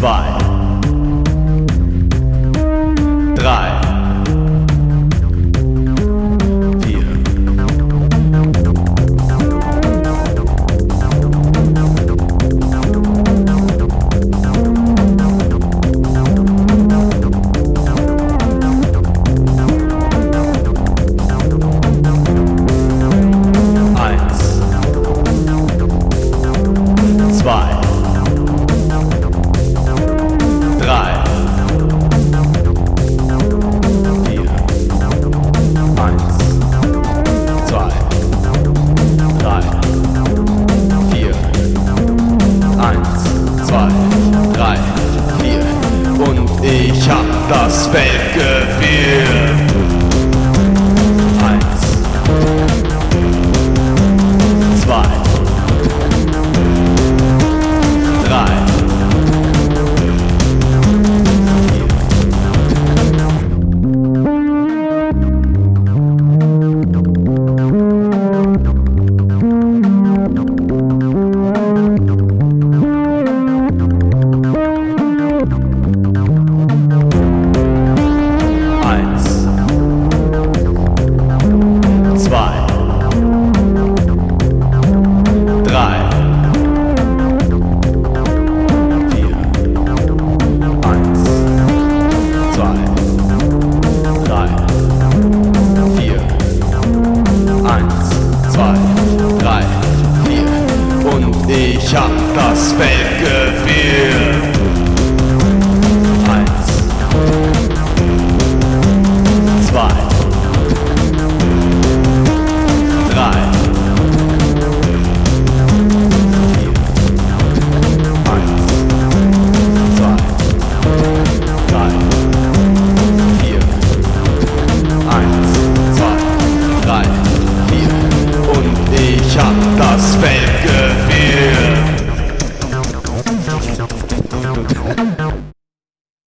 Five. zwei, drei, vier. Und ich hab das Feld gewählt. Ich hab das Feld gewählt.